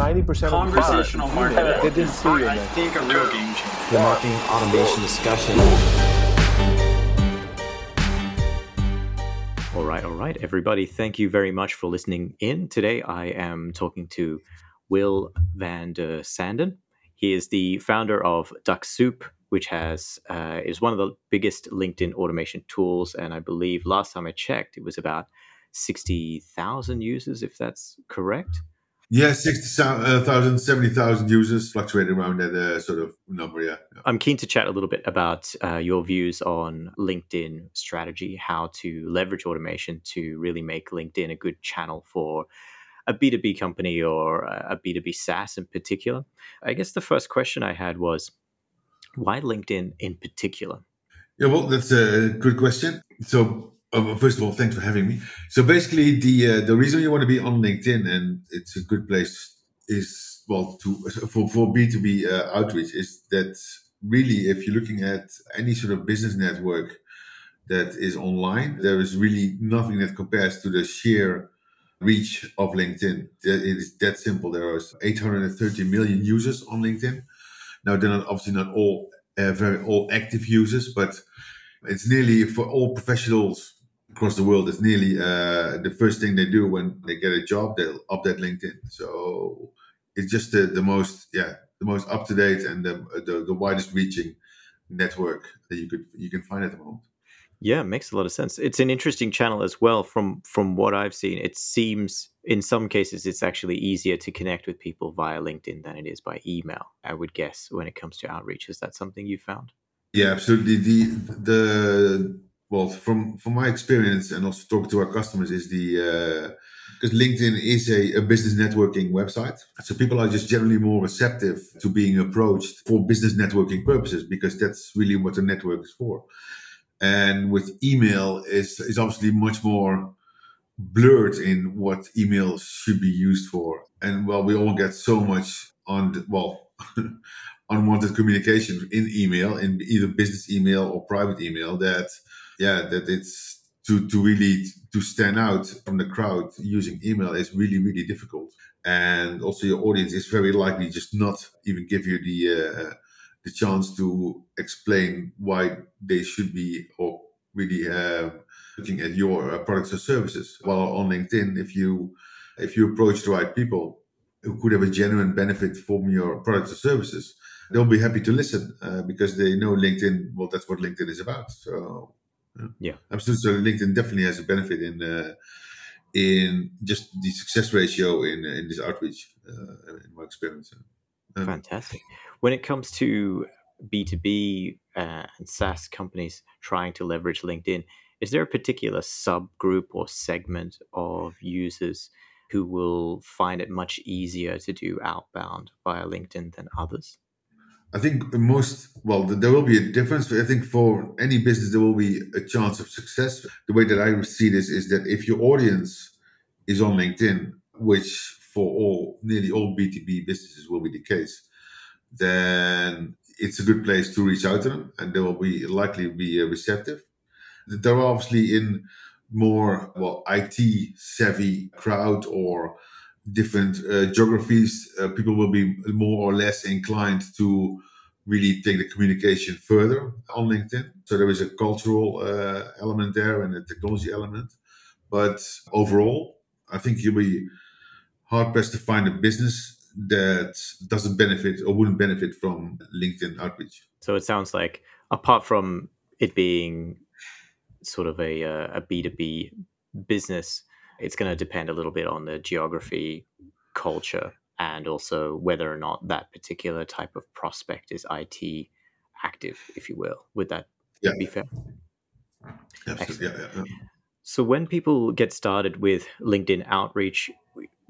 90% of Conversational the marketing. They didn't see you, I think a real game changer. the marketing automation discussion. All right, all right, everybody. Thank you very much for listening in. Today I am talking to Will van der Sanden. He is the founder of Dux-Soup, which has uh, is one of the biggest LinkedIn automation tools, and I believe last time I checked, it was about sixty thousand users, if that's correct. Yeah, 60,000, 70,000 users fluctuating around that uh, sort of number. Yeah. yeah. I'm keen to chat a little bit about uh, your views on LinkedIn strategy, how to leverage automation to really make LinkedIn a good channel for a B2B company or a B2B SaaS in particular. I guess the first question I had was why LinkedIn in particular? Yeah, well, that's a good question. So, uh, first of all, thanks for having me. So, basically, the uh, the reason you want to be on LinkedIn and it's a good place is well to for for B two B uh, outreach is that really if you're looking at any sort of business network that is online, there is really nothing that compares to the sheer reach of LinkedIn. It is that simple. There are 830 million users on LinkedIn. Now, they're not, obviously not all uh, very all active users, but it's nearly for all professionals across the world. It's nearly uh, the first thing they do when they get a job. They'll update LinkedIn. So it's just the, the most yeah the most up to date and the, the the widest reaching network that you could you can find at the moment. Yeah, makes a lot of sense. It's an interesting channel as well. From from what I've seen, it seems in some cases it's actually easier to connect with people via LinkedIn than it is by email. I would guess when it comes to outreach. Is that something you found? Yeah, absolutely. The the well from from my experience and also talking to our customers is the uh, because LinkedIn is a, a business networking website, so people are just generally more receptive to being approached for business networking purposes because that's really what the network is for. And with email is is obviously much more blurred in what email should be used for. And well, we all get so much on the, well unwanted communication in email, in either business email or private email, that yeah, that it's to to really to stand out from the crowd using email is really really difficult. And also, your audience is very likely just not even give you the uh, the chance to explain why they should be or really uh, looking at your uh, products or services. While on LinkedIn, if you if you approach the right people who could have a genuine benefit from your products or services, they'll be happy to listen uh, because they know LinkedIn. Well, that's what LinkedIn is about. So yeah, absolutely. So LinkedIn definitely has a benefit in uh, in just the success ratio in in this outreach. Uh, in my experience. Um, Fantastic. When it comes to B2B uh, and SaaS companies trying to leverage LinkedIn, is there a particular subgroup or segment of users who will find it much easier to do outbound via LinkedIn than others? I think most well, there will be a difference. I think for any business, there will be a chance of success. The way that I see this is that if your audience is on LinkedIn, which for all nearly all B two B businesses will be the case, then it's a good place to reach out to them, and they will be likely be uh, receptive. They're obviously in more well IT savvy crowd or different uh, geographies, uh, people will be more or less inclined to really take the communication further on LinkedIn. So there is a cultural uh, element there and a technology element. But overall, I think you'll be hard pressed to find a business that doesn't benefit or wouldn't benefit from LinkedIn outreach. So it sounds like, apart from it being sort of a, a B2B business, it's going to depend a little bit on the geography, culture, and also whether or not that particular type of prospect is IT active, if you will. Would that Yeah. be fair? Absolutely. Yeah, yeah. So when people get started with LinkedIn outreach,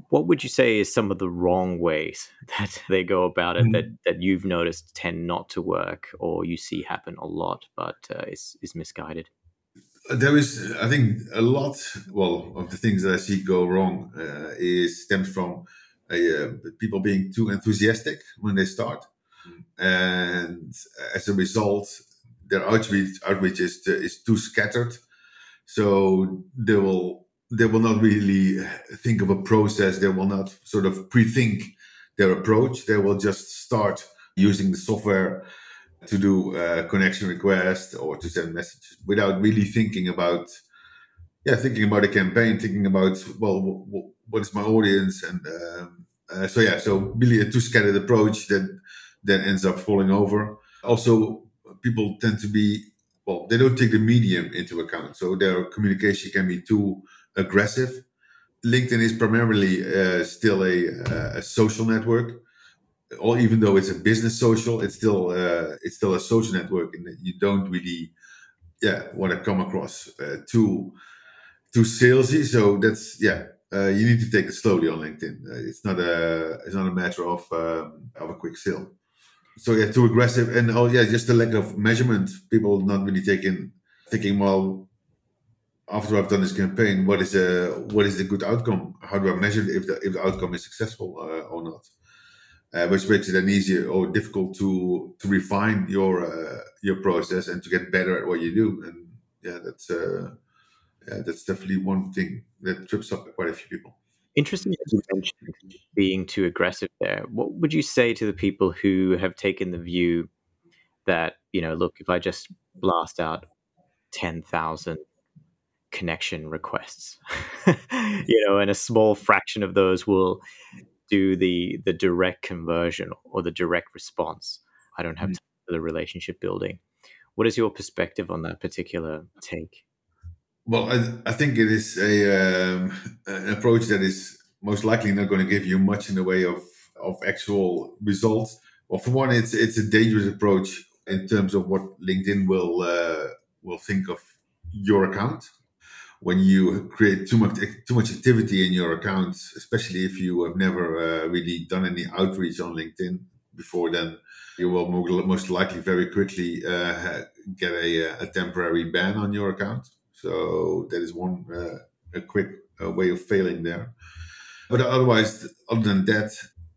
what would you say is some of the wrong ways that they go about it that, that you've noticed tend not to work or you see happen a lot but uh, is, is misguided? There is, I think, a lot. Well, of the things that I see go wrong uh, is stems from uh, people being too enthusiastic when they start, and as a result, their outreach outreach is is too scattered. So they will they will not really think of a process. They will not sort of pre-think their approach. They will just start using the software to do a connection requests or to send messages without really thinking about yeah thinking about a campaign thinking about well what is my audience and um, uh, so yeah so really a too scattered approach that then ends up falling over. Also people tend to be well they don't take the medium into account so their communication can be too aggressive. Linkedin is primarily uh, still a, a social network or even though it's a business social, it's still uh, it's still a social network, and you don't really yeah want to come across uh, too too salesy. So that's yeah. Uh, you need to take it slowly on LinkedIn. Uh, it's not a it's not a matter of um, of a quick sale. So yeah, too aggressive, and oh yeah, just the lack of measurement. People not really taking thinking well. After I've done this campaign, what is a what is the good outcome? How do I measure if the if the outcome is successful uh, or not? Uh, which makes it then easier or difficult to to refine your uh, your process and to get better at what you do. And yeah, that's uh, yeah, that's definitely one thing that trips up quite a few people. Interesting that you mentioned being too aggressive there. What would you say to the people who have taken the view that you know, look, if I just blast out ten thousand connection requests, you know, and a small fraction of those will do the the direct conversion or the direct response. I don't have mm. time for the relationship building. What is your perspective on that particular take? Well, I, I think it is a um, an approach that is most likely not going to give you much in the way of of actual results. Well, for one, it's it's a dangerous approach in terms of what LinkedIn will uh, will think of your account when you create too much too much activity in your account, especially if you have never uh, really done any outreach on LinkedIn before, then you will most likely very quickly uh, get a, a, temporary ban on your account. So that is one uh, a quick uh, way of failing there. But otherwise, other than that,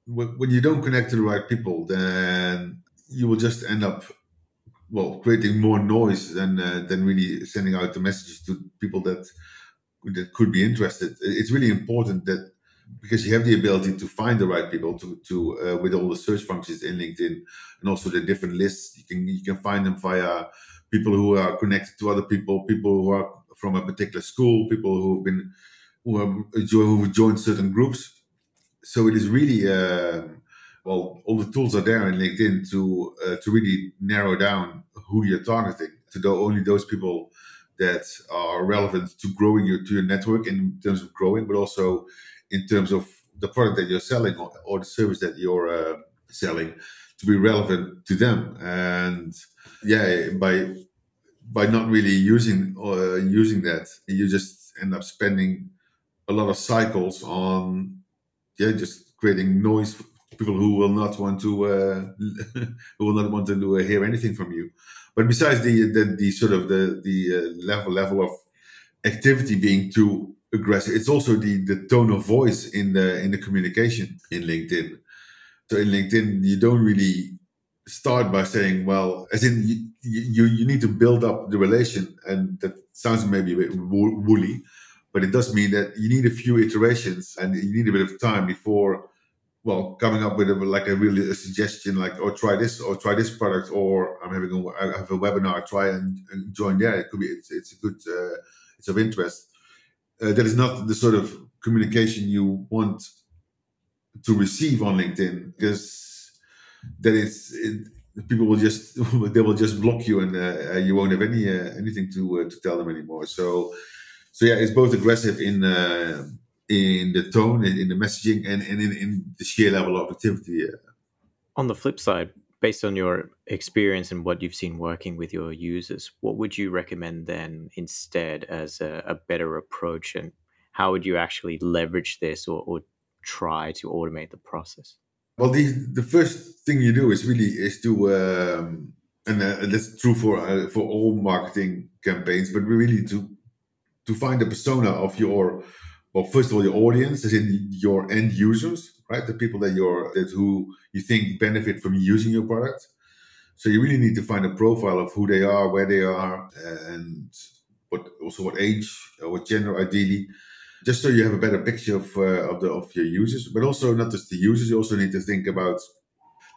when you don't connect to the right people, then you will just end up well creating more noise than uh, than really sending out the messages to people that that could be interested. It's really important that because you have the ability to find the right people to to uh, with all the search functions in LinkedIn and also the different lists you can you can find them via people who are connected to other people, people who are from a particular school, people who have been who have, joined certain groups. So it is really. Uh, well, all the tools are there in LinkedIn to uh, to really narrow down who you're targeting to do only those people that are relevant to growing your to your network in terms of growing, but also in terms of the product that you're selling or, or the service that you're uh, selling to be relevant to them. And yeah, by by not really using uh, using that, you just end up spending a lot of cycles on yeah, just creating noise people who will not want to uh, who will not want to uh, hear anything from you. But besides the the, the sort of the the uh, level level of activity being too aggressive, it's also the the tone of voice in the in the communication in LinkedIn. So in LinkedIn, you don't really start by saying, well, as in you, you, you need to build up the relation, and that sounds maybe a bit woolly, but it does mean that you need a few iterations and you need a bit of time before well, coming up with a, like a really a suggestion, like or oh, try this or try this product, or I'm having a I have a webinar, try and, and join there. It could be it's, it's a good uh, it's of interest. Uh, that is not the sort of communication you want to receive on LinkedIn because that is it, people will just they will just block you and uh, you won't have any uh, anything to uh, to tell them anymore. So so yeah, it's both aggressive in uh, in the tone, in, in the messaging, and, and in, in, the sheer level of activity. On the flip side, based on your experience and what you've seen working with your users, what would you recommend then instead as a, a better approach? And how would you actually leverage this or, or try to automate the process? Well, the the first thing you do is really is to um, and uh, that's true for uh, for all marketing campaigns, but really to to find the persona of your well, first of all, your audience, is in your end users, right? The people that you're that who you think benefit from using your product. So you really need to find a profile of who they are, where they are, and what also what age, or what gender, ideally. just so you have a better picture of uh, of the of your users, but also not just the users. You also need to think about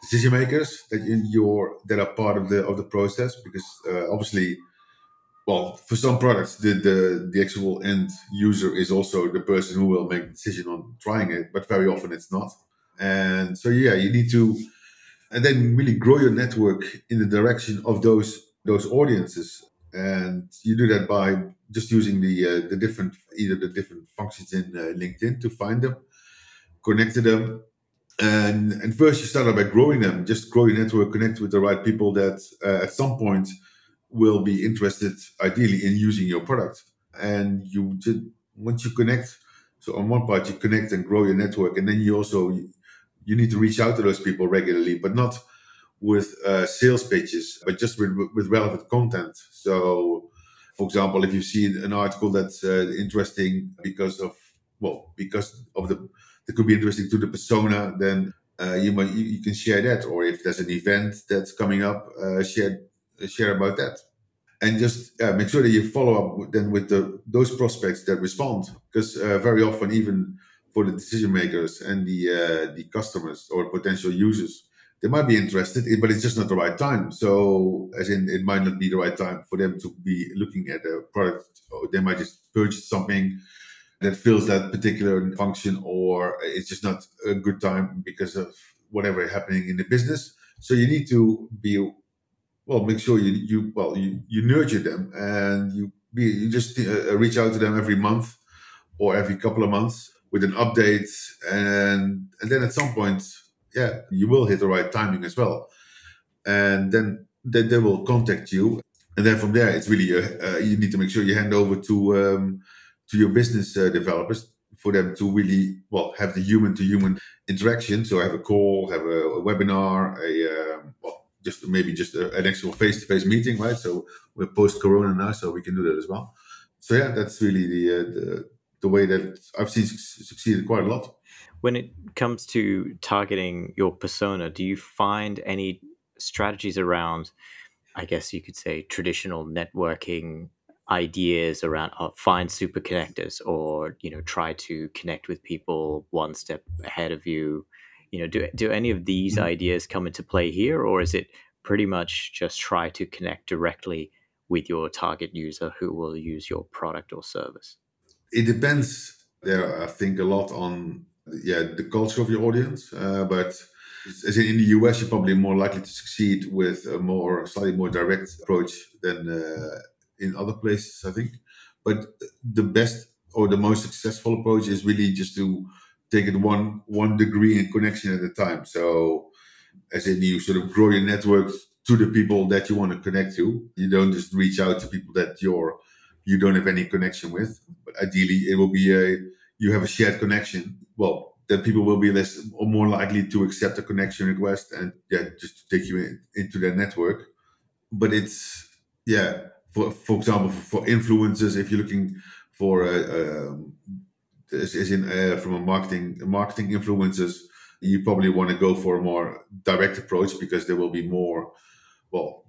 decision makers that in your that are part of the of the process because uh, obviously well for some products the, the the actual end user is also the person who will make the decision on trying it but very often it's not. And so yeah you need to and then really grow your network in the direction of those those audiences. And you do that by just using the uh, the different either the different functions in uh, linkedin to find them connect to them. And and first you start out by growing them. Just grow your network connect with the right people that uh, at some point will be interested ideally in using your product and you just once you connect so on one part you connect and grow your network and then you also you need to reach out to those people regularly but not with uh, sales pitches but just with, with relevant content so for example if you see an article that's uh, interesting because of well because of the that could be interesting to the persona, then uh, you might you, you, can share that. Or if there's an event that's coming up, uh, share share about that, and just uh, make sure that you follow up then with the those prospects that respond, because uh, very often even for the decision makers and the uh, the customers or potential users. They might be interested, but it's just not the right time. So, as in, it might not be the right time for them to be looking at a product. Or they might just purchase something that fills that particular function, or it's just not a good time because of whatever happening in the business. So you need to be well, make sure you you well you you nurture them and you be you just uh, reach out to them every month or every couple of months with an update, and and then at some point, yeah, you will hit the right timing as well, and then then they will contact you, and then from there, it's really uh, uh, you need to make sure you hand over to. Um, to your business uh, developers for them to really well have the human to human interaction. So have a call, have a, a webinar, a um, well, just maybe just a, an actual face to face meeting, right? So we're post Corona now, so we can do that as well. So yeah, that's really the uh, the, the way that I've seen su- succeeded quite a lot. When it comes to targeting your persona, do you find any strategies around? I guess you could say traditional networking ideas around uh, find super connectors or you know try to connect with people one step ahead of you you know do, do any of these mm-hmm. ideas come into play here or is it pretty much just try to connect directly with your target user who will use your product or service it depends there i think a lot on yeah the culture of your audience uh, but as in, in the us you're probably more likely to succeed with a more slightly more direct approach than uh, in other places, I think. But the best or the most successful approach is really just to take it one one degree in connection at a time. So, as in you sort of grow your network to the people that you want to connect to. You don't just reach out to people that you're you don't have any connection with. But ideally, it will be a you have a shared connection. Well, then people will be less or more likely to accept a connection request and yeah, just to take you in, into their network. But it's yeah, for for example, for, for influencers, if you're looking for a, um, is in uh, from a marketing marketing influencers, you probably want to go for a more direct approach because they will be more well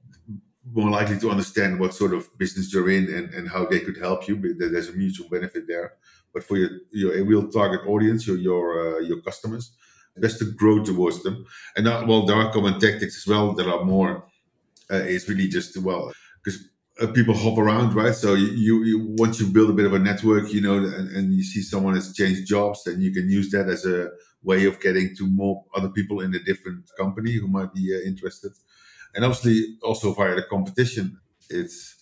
more likely to understand what sort of business you're in and, and how they could help you. There's a mutual benefit there. But for your your real target audience, your your uh, your customers, best to grow towards them. And now, well, there are common tactics as well that are more. Uh, it's really just well because uh, people hop around, right? So you, you, once you build a bit of a network, you know, and, and, you see someone has changed jobs, then you can use that as a way of getting to more other people in a different company who might be uh, interested. And obviously, also via the competition, it's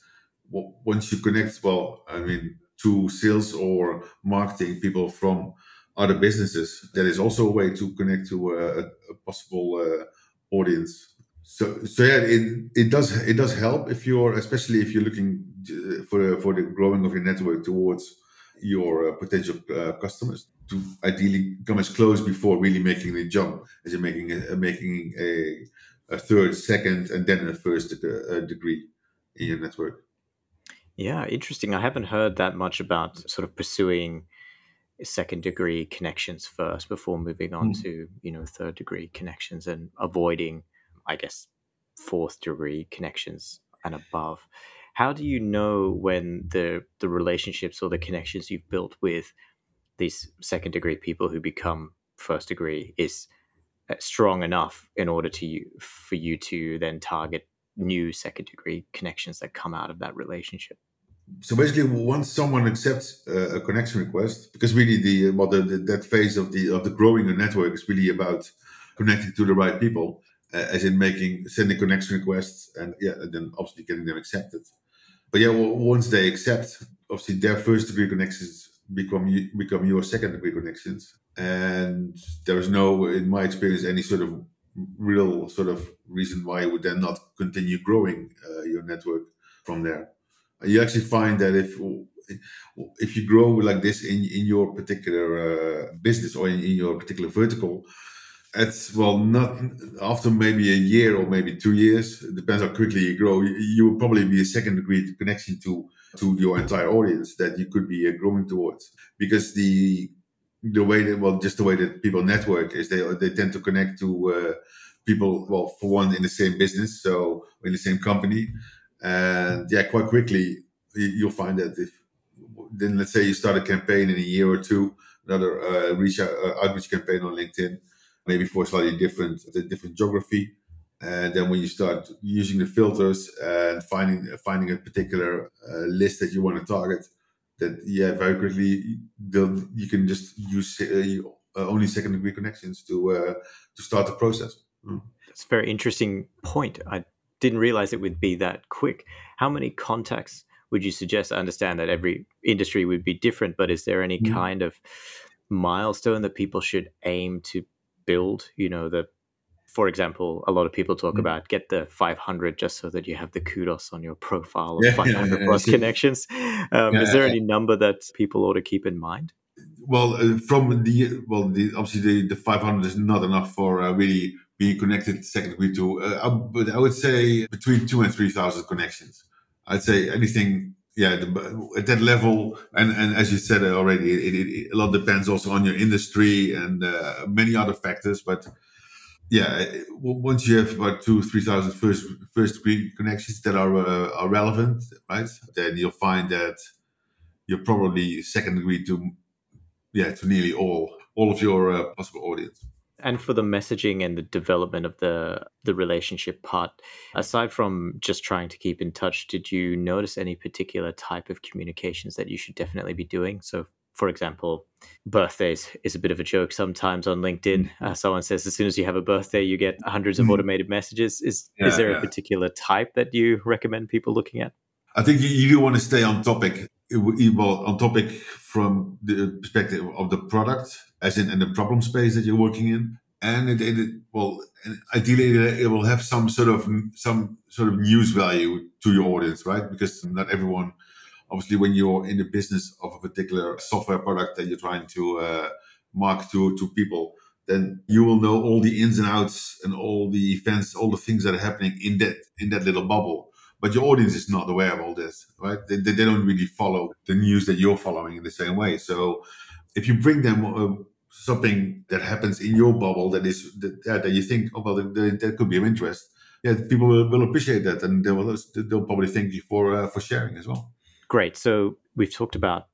well, once you connect, well, I mean, to sales or marketing people from other businesses, that is also a way to connect to a, a possible uh, audience so so yeah it, it does it does help if you're especially if you're looking uh, for for the growing of your network towards your uh, potential uh, customers to ideally come as close before really making the jump as you're making a, making a, a third second and then a first uh, degree in your network yeah interesting i haven't heard that much about sort of pursuing second degree connections first before moving on mm. to you know third degree connections and avoiding I guess, fourth degree connections and above. How do you know when the the relationships or the connections you've built with these second degree people who become first degree is uh, strong enough in order to for you to then target new second degree connections that come out of that relationship so basically once someone accepts a connection request because really the well the, the, that phase of the of the growing a network is really about connecting to the right people uh, as in making sending connection requests and yeah and then obviously getting them accepted. But yeah once they accept obviously their first degree connections become become your second degree connections. And there is no in my experience any sort of real sort of reason why you would then not continue growing uh, your network from there. You actually find that if if you grow like this in in your particular uh, business or in, in, your particular vertical it's well not after maybe a year or maybe two years it depends how quickly you grow you, will probably be a second degree connection to to your entire audience that you could be uh, growing towards. Because the the way that well just the way that people network is they they tend to connect to uh, people well for one in the same business so in the same company. And yeah, quite quickly you'll find that if then let's say you start a campaign in a year or two, another uh, reach out, uh, outreach campaign on LinkedIn, maybe for a slightly different different geography, and then when you start using the filters and finding finding a particular uh, list that you want to target, that yeah, very quickly you can just use uh, only second degree connections to uh, to start the process. Mm. It's a very interesting point. I didn't realize it would be that quick. How many contacts would you suggest? I understand that every industry would be different, but is there any mm. kind of milestone that people should aim to build? You know, the for example, a lot of people talk mm. about get the 500 just so that you have the kudos on your profile of yeah, 500 yeah, plus yeah. connections. Um, is there any number that people ought to keep in mind? Well, uh, from the well, the, obviously the, the 500 is not enough for uh, really being connected secondly to, uh, but I would say between two and 3,000 connections. I'd say anything, yeah, the, at that level. And, and as you said already, it, it, it, a lot depends also on your industry and uh, many other factors. But yeah, once you have about two, 3,000 first, first degree connections that are, uh, are relevant, right? Then you'll find that you're probably second degree to, yeah, to nearly all, all of your uh, possible audience and for the messaging and the development of the the relationship part aside from just trying to keep in touch did you notice any particular type of communications that you should definitely be doing so for example birthdays is a bit of a joke sometimes on linkedin mm-hmm. uh, someone says as soon as you have a birthday you get hundreds of mm-hmm. automated messages is yeah, is there yeah. a particular type that you recommend people looking at i think you do want to stay on topic well on topic from the perspective of the product as in, in the problem space that you're working in. And it, it well ideally it will have some sort of some sort of news value to your audience right? Because not everyone obviously when you're in the business of a particular software product that you're trying to uh, market to to people then you will know all the ins and outs and all the events all the things that are happening in that in that little bubble. But your audience is not aware of all this right? They, they don't really follow the news that you're following in the same way. So if you bring them uh, something that happens in your bubble that is that, that you think, oh well, that, that could be of interest. Yeah, people will, will appreciate that, and they will they'll probably thank you for uh, for sharing as well. Great. So we've talked about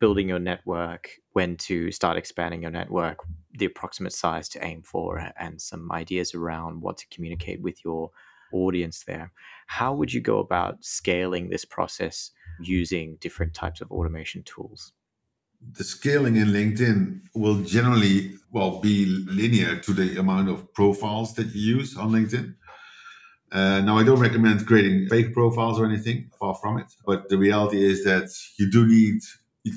building your network, when to start expanding your network, the approximate size to aim for, and some ideas around what to communicate with your audience there. How would you go about scaling this process using different types of automation tools? The scaling in LinkedIn will generally well be linear to the amount of profiles that you use on LinkedIn. Uh, now, I don't recommend creating fake profiles or anything, far from it. But the reality is that you do need,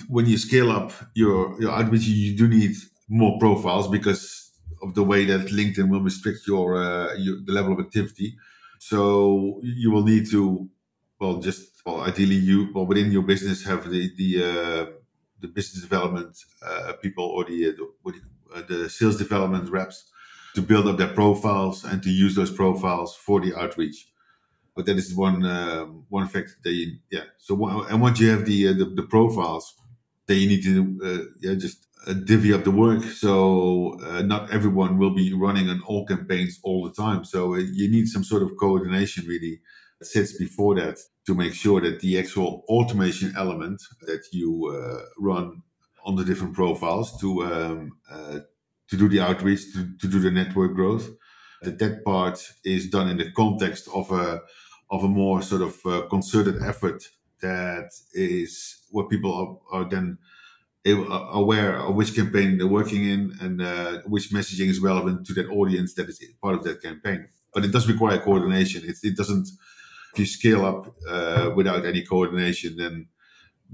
when you scale up your, your outreach, you do need more profiles because of the way that LinkedIn will restrict your, uh, your the level of activity. So you will need to, well, just well, ideally you, well, within your business have the the uh, the business development uh, people or the, uh, the, uh, the sales development reps to build up their profiles and to use those profiles for the outreach. But that is one um, one fact that you, yeah. So and once you have the uh, the, the, profiles, then you need to uh, yeah just uh, divvy up the work. So not everyone will be running on all campaigns all the time. So you need some sort of coordination really sits before that to make sure that the actual automation element that you uh, run on the different profiles to um, uh, to do the outreach, to, to do the network growth. That that part is done in the context of a of a more sort of uh, concerted effort that is what people are, are then aware of which campaign they're working in and uh, which messaging is relevant to that audience that is part of that campaign. But it does require coordination. It, it doesn't. If you scale up uh, without any coordination, then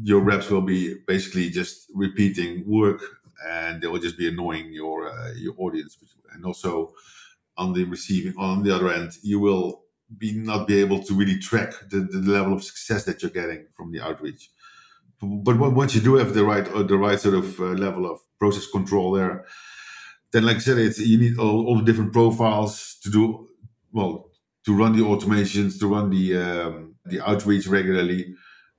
your reps will be basically just repeating work, and they will just be annoying your uh, your audience. And also, on the receiving, on the other end, you will be not be able to really track the, the level of success that you're getting from the outreach. But once you do have the right uh, the right sort of uh, level of process control there, then like I said, it's you need all, all the different profiles to do well to run the automations, to run the um, the outreach regularly,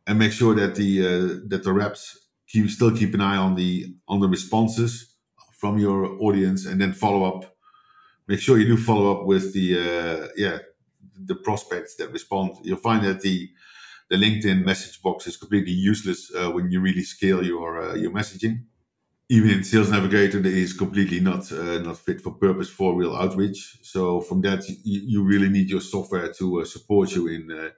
and make sure that the uh, that the reps keep still keep an eye on the on the responses from your audience, and then follow up. Make sure you do follow up with the uh, yeah the prospects that respond. You'll find that the the LinkedIn message box is completely useless uh, when you really scale your uh, your messaging. Even in Sales Navigator, it is completely not uh, not fit for purpose for real outreach. So from that, you, you really need your software to uh, support you in uh,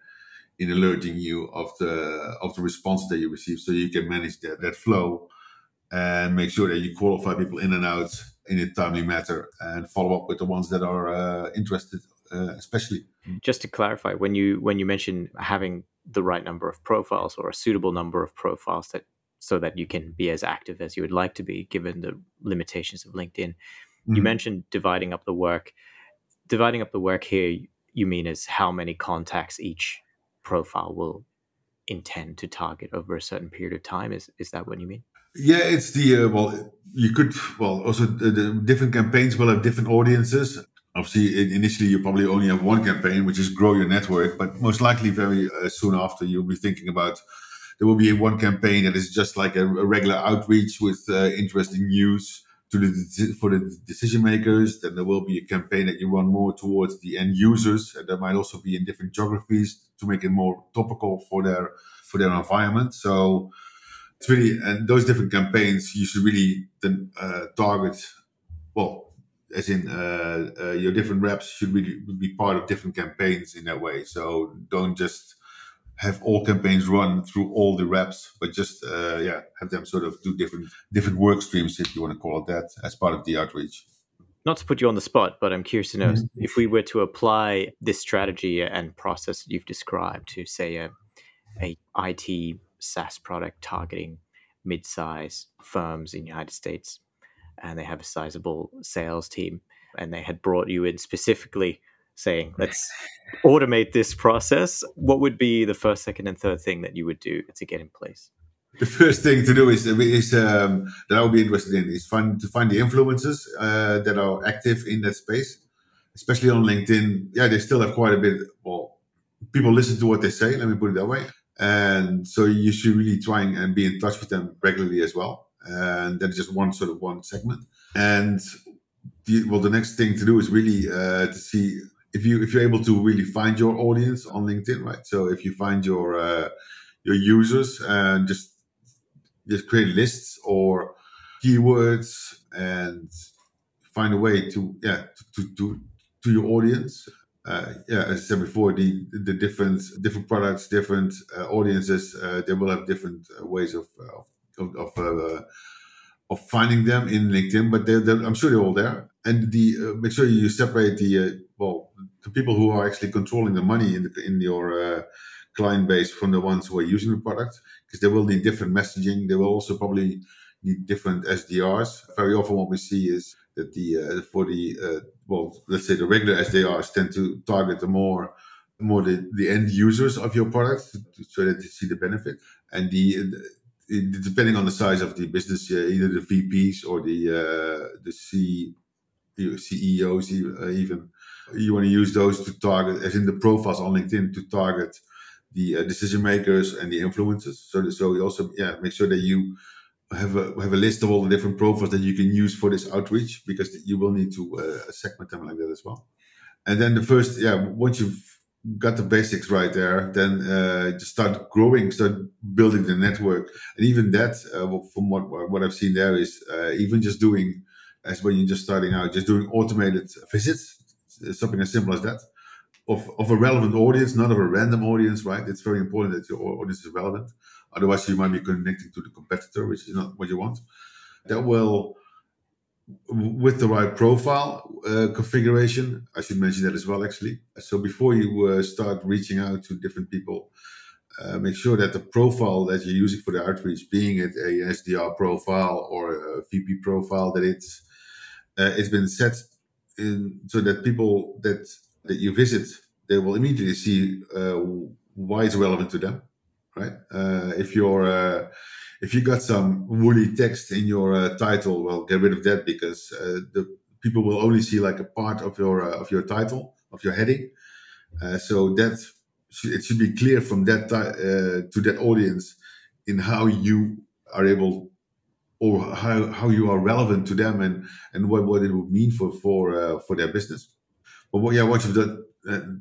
in alerting you of the of the response that you receive, so you can manage that that flow and make sure that you qualify people in and out in a timely manner and follow up with the ones that are uh, interested uh, especially. Just to clarify, when you when you mention having the right number of profiles or a suitable number of profiles that so that you can be as active as you would like to be given the limitations of LinkedIn, mm-hmm. you mentioned dividing up the work. Dividing up the work here, you mean is how many contacts each profile will intend to target over a certain period of time. Is is that what you mean? Yeah, it's the uh, well. You could well also the, the, different campaigns will have different audiences obviously initially you probably only have one campaign which is grow your network but most likely very uh, soon after you'll be thinking about there will be one campaign that is just like a, a regular outreach with uh, interesting news to the for the decision makers then there will be a campaign that you run more towards the end users and that might also be in different geographies to make it more topical for their for their environment so it's really and those different campaigns you should really then uh, target well as in uh, uh, your different reps should really be part of different campaigns in that way. So don't just have all campaigns run through all the reps, but just uh, yeah, have them sort of do different different work streams, if you want to call it that, as part of the outreach. Not to put you on the spot, but I'm curious to know mm-hmm. if we were to apply this strategy and process that you've described to say a, a IT SaaS product targeting mid-size firms in the United States and they have a sizable sales team and they had brought you in specifically saying let's automate this process what would be the first second and third thing that you would do to get in place the first thing to do is, is um, that I would be interested in is find to find the influencers uh, that are active in that space, especially on LinkedIn. Yeah, they still have quite a bit. Well, people listen to what they say. Let me put it that way. And so you should really try and be in touch with them regularly as well and that is just one sort of one segment. And the, well, the next thing to do is really uh, to see if you if you're able to really find your audience on LinkedIn, right? So if you find your uh, your users and just just create lists or keywords and find a way to yeah to to, to your audience. Uh, yeah, as I said before, the the different different products, different uh, audiences, uh, they will have different uh, ways of, of of uh, of finding them in LinkedIn, but they're, they're, I'm sure they're all there. And the uh, make sure you separate the uh, well the people who are actually controlling the money in the, in your uh, client base from the ones who are using the product, because they will need different messaging. They will also probably need different SDRs. Very often, what we see is that the uh, for the uh, well, let's say the regular SDRs tend to target the more more the, the end users of your product so that they see the benefit and the depending on the size of the business, uh, either the VPs or the uh, the C, CEOs, uh, even you want to use those to target, as in the profiles on LinkedIn, to target the uh, decision makers and the influencers. So, so also yeah make sure that you have a have a list of all the different profiles that you can use for this outreach because you will need to uh, segment them like that as well. And then the first yeah once you've got the basics right there, then uh, just start growing, start building the network, and even that, uh, from what what I've seen there, is uh, even just doing as when you're just starting out, just doing automated visits, something as simple as that, of of a relevant audience, not of a random audience, right? It's very important that your audience is relevant. Otherwise, you might be connecting to the competitor, which is not what you want. That will with the right profile uh, configuration. I should mention that as well, actually. So before you uh, start reaching out to different people, uh, make sure that the profile that you're using for the outreach, being it a SDR profile or a VP profile, that it's uh, it's been set in so that people that that you visit, they will immediately see uh, why it's relevant to them, right? Uh, if you're if you got some woolly text in your uh, title, well, get rid of that because uh, the people will only see like a part of your uh, of your title of your heading. Uh, so that it should be clear from that uh, to that audience in how you are able or how, how you are relevant to them and and what, what it would mean for for uh, for their business. But yeah, once you've done,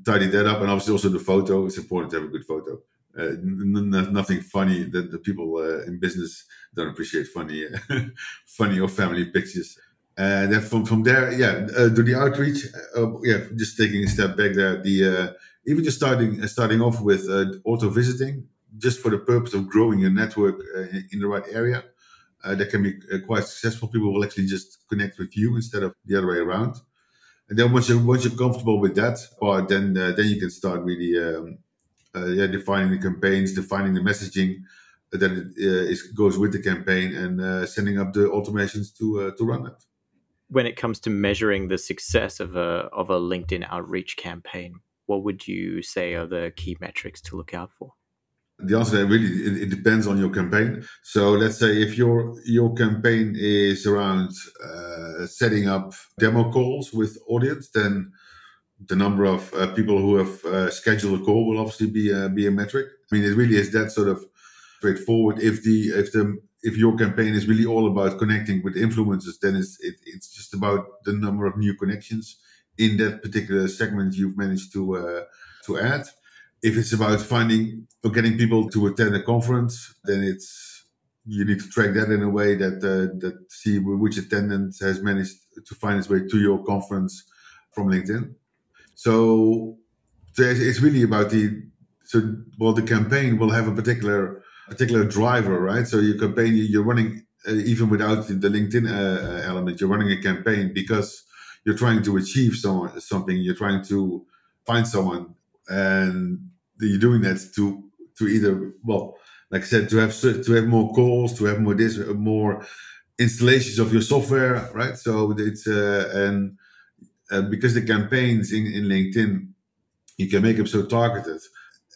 tidied that up, and obviously also the photo, it's important to have a good photo. Uh, n- nothing funny that the people uh, in business don't appreciate funny funny or family pictures. And then from from there yeah uh, do the outreach uh, yeah just taking a step back there the uh, even just starting uh, starting off with auto visiting just for the purpose of growing your network in the right area that can be quite successful people will actually just connect with you instead of the other way around and then once you once you're comfortable with that part then then you can start really um, uh, yeah, defining the campaigns, defining the messaging that it uh, is, goes with the campaign, and uh, setting up the automations to to run it. When it comes to measuring the success of a of a LinkedIn outreach campaign, what would you say are the key metrics to look out for? The answer really it, it, depends on your campaign. So let's say if your your campaign is around uh, setting up demo calls with audience, then the number of uh, people who have uh, scheduled a call will obviously be a, be a metric. I mean, it really is that sort of straightforward. If the if the if your campaign is really all about connecting with influencers, then it's it, it's just about the number of new connections in that particular segment you've managed to uh, to add. If it's about finding or getting people to attend a conference, then it's you need to track that in a way that uh, that see which attendant has managed to find its way to your conference from LinkedIn. So it's really about the so well the campaign will have a particular particular driver, right? So your campaign you're running uh, even without the LinkedIn uh, uh, element, you're running a campaign because you're trying to achieve someone something. You're trying to find someone, and you're doing that to to either well, like I said, to have to have more calls, to have more this, more installations of your software, right? So it's uh, and uh, because the campaigns in, in LinkedIn, you can make them so targeted,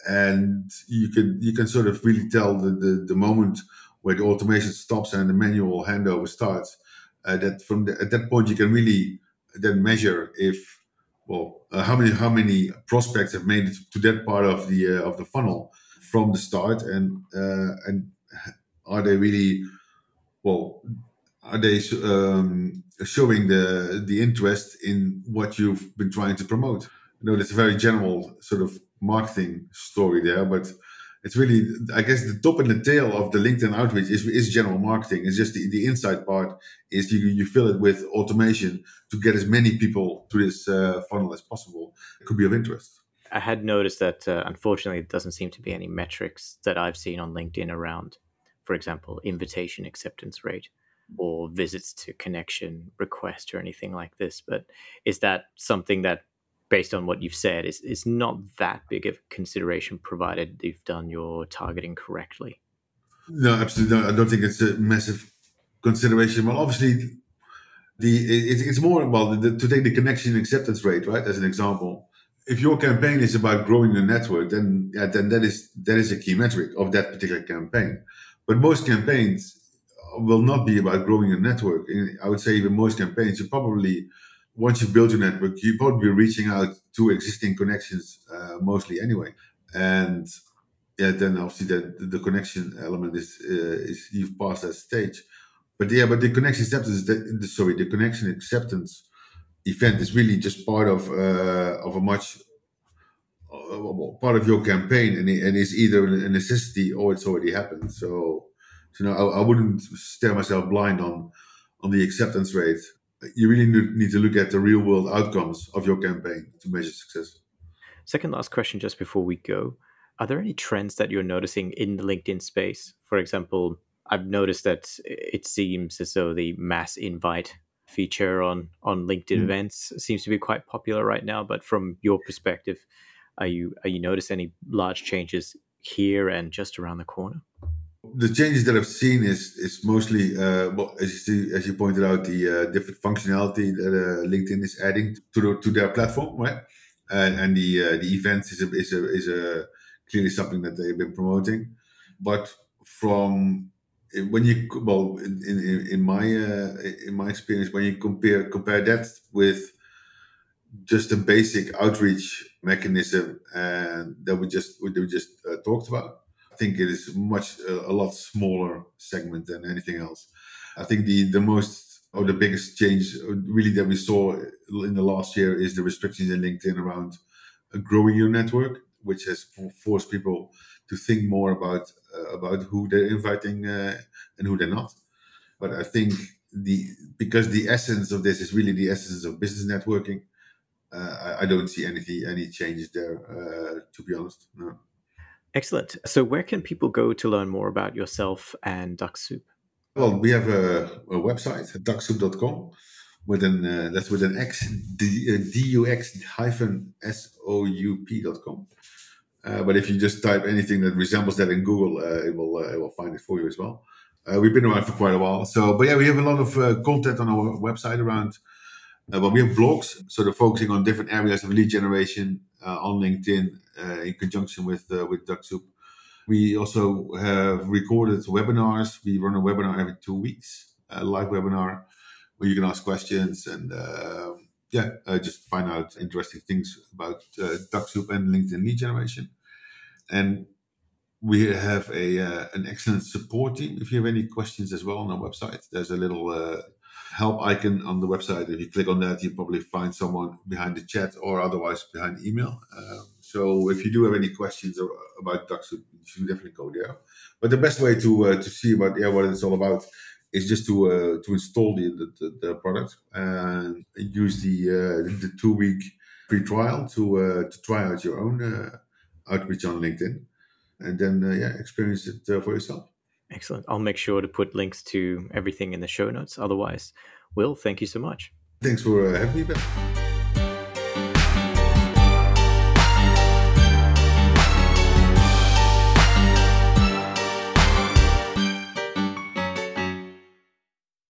and you can you can sort of really tell the the, the moment where the automation stops and the manual handover starts. Uh, that from the, at that point you can really then measure if well uh, how many how many prospects have made it to that part of the uh, of the funnel from the start and uh, and are they really well are they um, showing the the interest in what you've been trying to promote? I know that's a very general sort of marketing story there, but it's really I guess the top and the tail of the LinkedIn outreach is, is general marketing. It's just the, the inside part is you you fill it with automation to get as many people to this uh, funnel as possible. It could be of interest. I had noticed that uh, unfortunately, it doesn't seem to be any metrics that I've seen on LinkedIn around, for example, invitation acceptance rate or visits to connection request or anything like this. But is that something that, based on what you've said, is, is not that big of a consideration provided you've done your targeting correctly? No, absolutely. No, I don't think it's a massive consideration. Well, obviously, the it, it's more well the, to take the connection acceptance rate, right, as an example. If your campaign is about growing the network, then yeah, then that is that is a key metric of that particular campaign. But most campaigns will not be about growing a network. I would say even most campaigns, you probably once you build your network, you probably be reaching out to existing connections uh, mostly anyway. And yeah, then obviously the, the connection element is uh, is you've passed that stage. But yeah, but the connection acceptance, the, sorry, the connection acceptance event is really just part of uh, of a much uh, part of your campaign, and, and it's either a necessity or it's already happened. So, so no, I, I wouldn't stare myself blind on on the acceptance rate. You really need to look at the real world outcomes of your campaign to measure success. Second last question, just before we go. Are there any trends that you're noticing in the LinkedIn space? For example, I've noticed that it seems as though the mass invite feature on on LinkedIn mm. events seems to be quite popular right now. But from your perspective, are you are you notice any large changes here and just around the corner? The changes that I've seen is is mostly uh, well as you see, as you pointed out the uh, different functionality that uh, LinkedIn is adding to the, to their platform, right? And, and the uh, the events is a, is a is a clearly something that they've been promoting, but from when you well in in, in my uh, in my experience when you compare compare that with just a basic outreach mechanism and that we just we just uh, talked about think it is much uh, a lot smaller segment than anything else i think the the most or the biggest change uh, really that we saw in the last year is the restrictions in linkedin around growing your network which has forced people to think more about uh, about who they're inviting uh, and who they're not. But I think the because the essence of this is really the essence of business networking. Uh, I, I, don't see anything any changes there. to be honest, no. Excellent. So, where can people go to learn more about yourself and Dux-Soup? Well, we have a, a website, dux-soup.com, with an uh, that's with an X, D, uh, D-U-X hyphen S-O-U-P.com. Uh, but if you just type anything that resembles that in Google, uh, it will uh, it will find it for you as well. Uh, we've been around for quite a while, so but yeah, we have a lot of uh, content on our website around. but we have blogs, sort of focusing on different areas of lead generation on LinkedIn in conjunction with with Dux-Soup. We also have recorded webinars. We run a webinar every two weeks, a live webinar where you can ask questions and yeah, uh, just find out interesting things about uh, Dux-Soup and LinkedIn lead generation and we have a uh, an excellent support team. If you have any questions as well on our website, there's a little uh, help icon on the website. If you click on that, you probably find someone behind the chat or otherwise behind email. Uh, so if you do have any questions about Dux-Soup, you should definitely go there. But the best way to uh, to see about yeah what it's all about is just to uh, to install the, the, the product and use the uh, the two week free trial to to try out your own outreach on LinkedIn, and then uh, yeah, experience it uh, for yourself. Excellent. I'll make sure to put links to everything in the show notes. Otherwise, Will, thank you so much. Thanks for uh, having me, Ben.